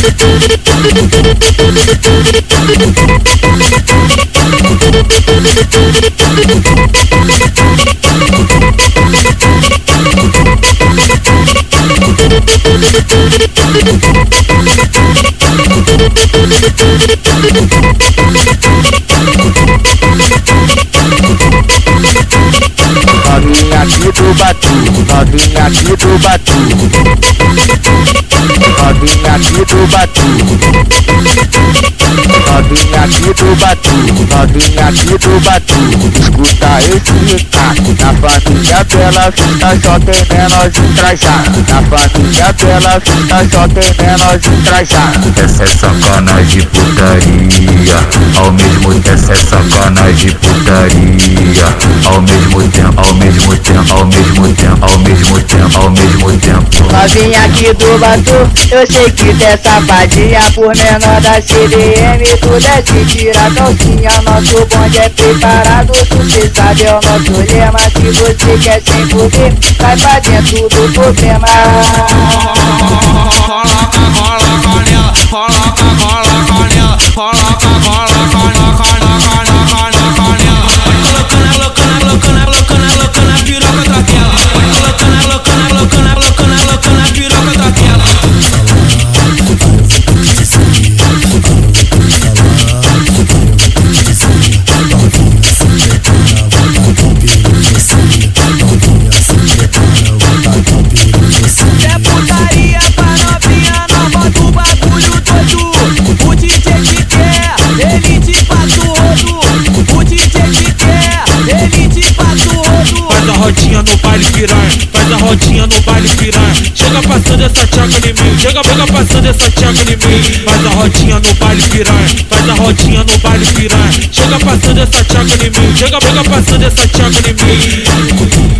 Outro aqui do Batu, novinha aqui do Batu. Novinha aqui do Batu. Novinha aqui do Batu, novinha aqui do Batu. Escuta esse recado, na família dela fica só tem menor de trajado. Na família dela fica só tem menor de trajado. Essa é sacanagem putaria Ao mesmo tempo essa é sacanagem putaria Ao mesmo tempo, ao mesmo tempo, ao mesmo tempo, ao mesmo tempo, ao mesmo tempo. Novinha aqui do Batu, eu sei que tem safadinha Por menor da CDM, tu desce, tira a calcinha Nosso bonde é preparado, tu cê sabe é o nosso lema. Se você quer se envolver, vai pra dentro do problema rodinha no baile piranha, faz a rodinha no baile piranha. Chega passando essa tchaca em mim, chega, chega passando essa tchaca em mim. Faz a rodinha no baile piranha, faz a rodinha no baile piranha. Chega passando essa tchaca em mim, chega, chega passando essa tchaca em mim.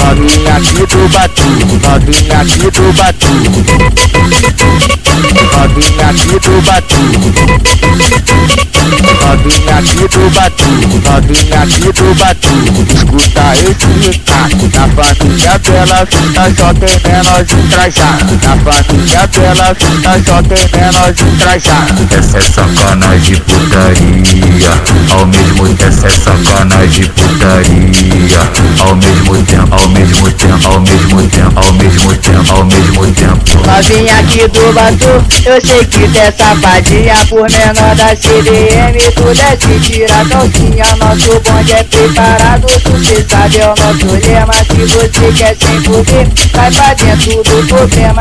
Novinha aqui do Batu, novinha aqui do Batu. Novinha aqui do Batu. Novinha aqui do Batu, novinha aqui do Batu. Escuta esse recado, na família dela fica só tem menor de trajado. Na família dela fica só tem menor de trajado. Essa é sacanagem putaria essa é sacanagem putaria Ao mesmo tempo, ao mesmo tempo, ao mesmo tempo, ao mesmo tempo, ao mesmo tempo. Novinha aqui do Batu, eu sei que tem safadinha Por menor da CDM, tu desce, tira a calcinha Nosso bonde é preparado, tu cê sabe é o nosso lema Se você quer se envolver, vai pra dentro do problema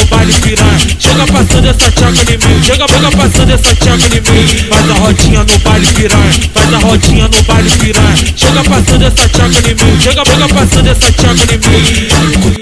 no baile piranha. Chega passando essa tchaca em mim, chega, chega passando essa tchaca em mim. Faz a rodinha no baile piranha, faz a rodinha no baile piranha. Chega passando essa tchaca em mim, chega, chega passando essa tchaca em mim.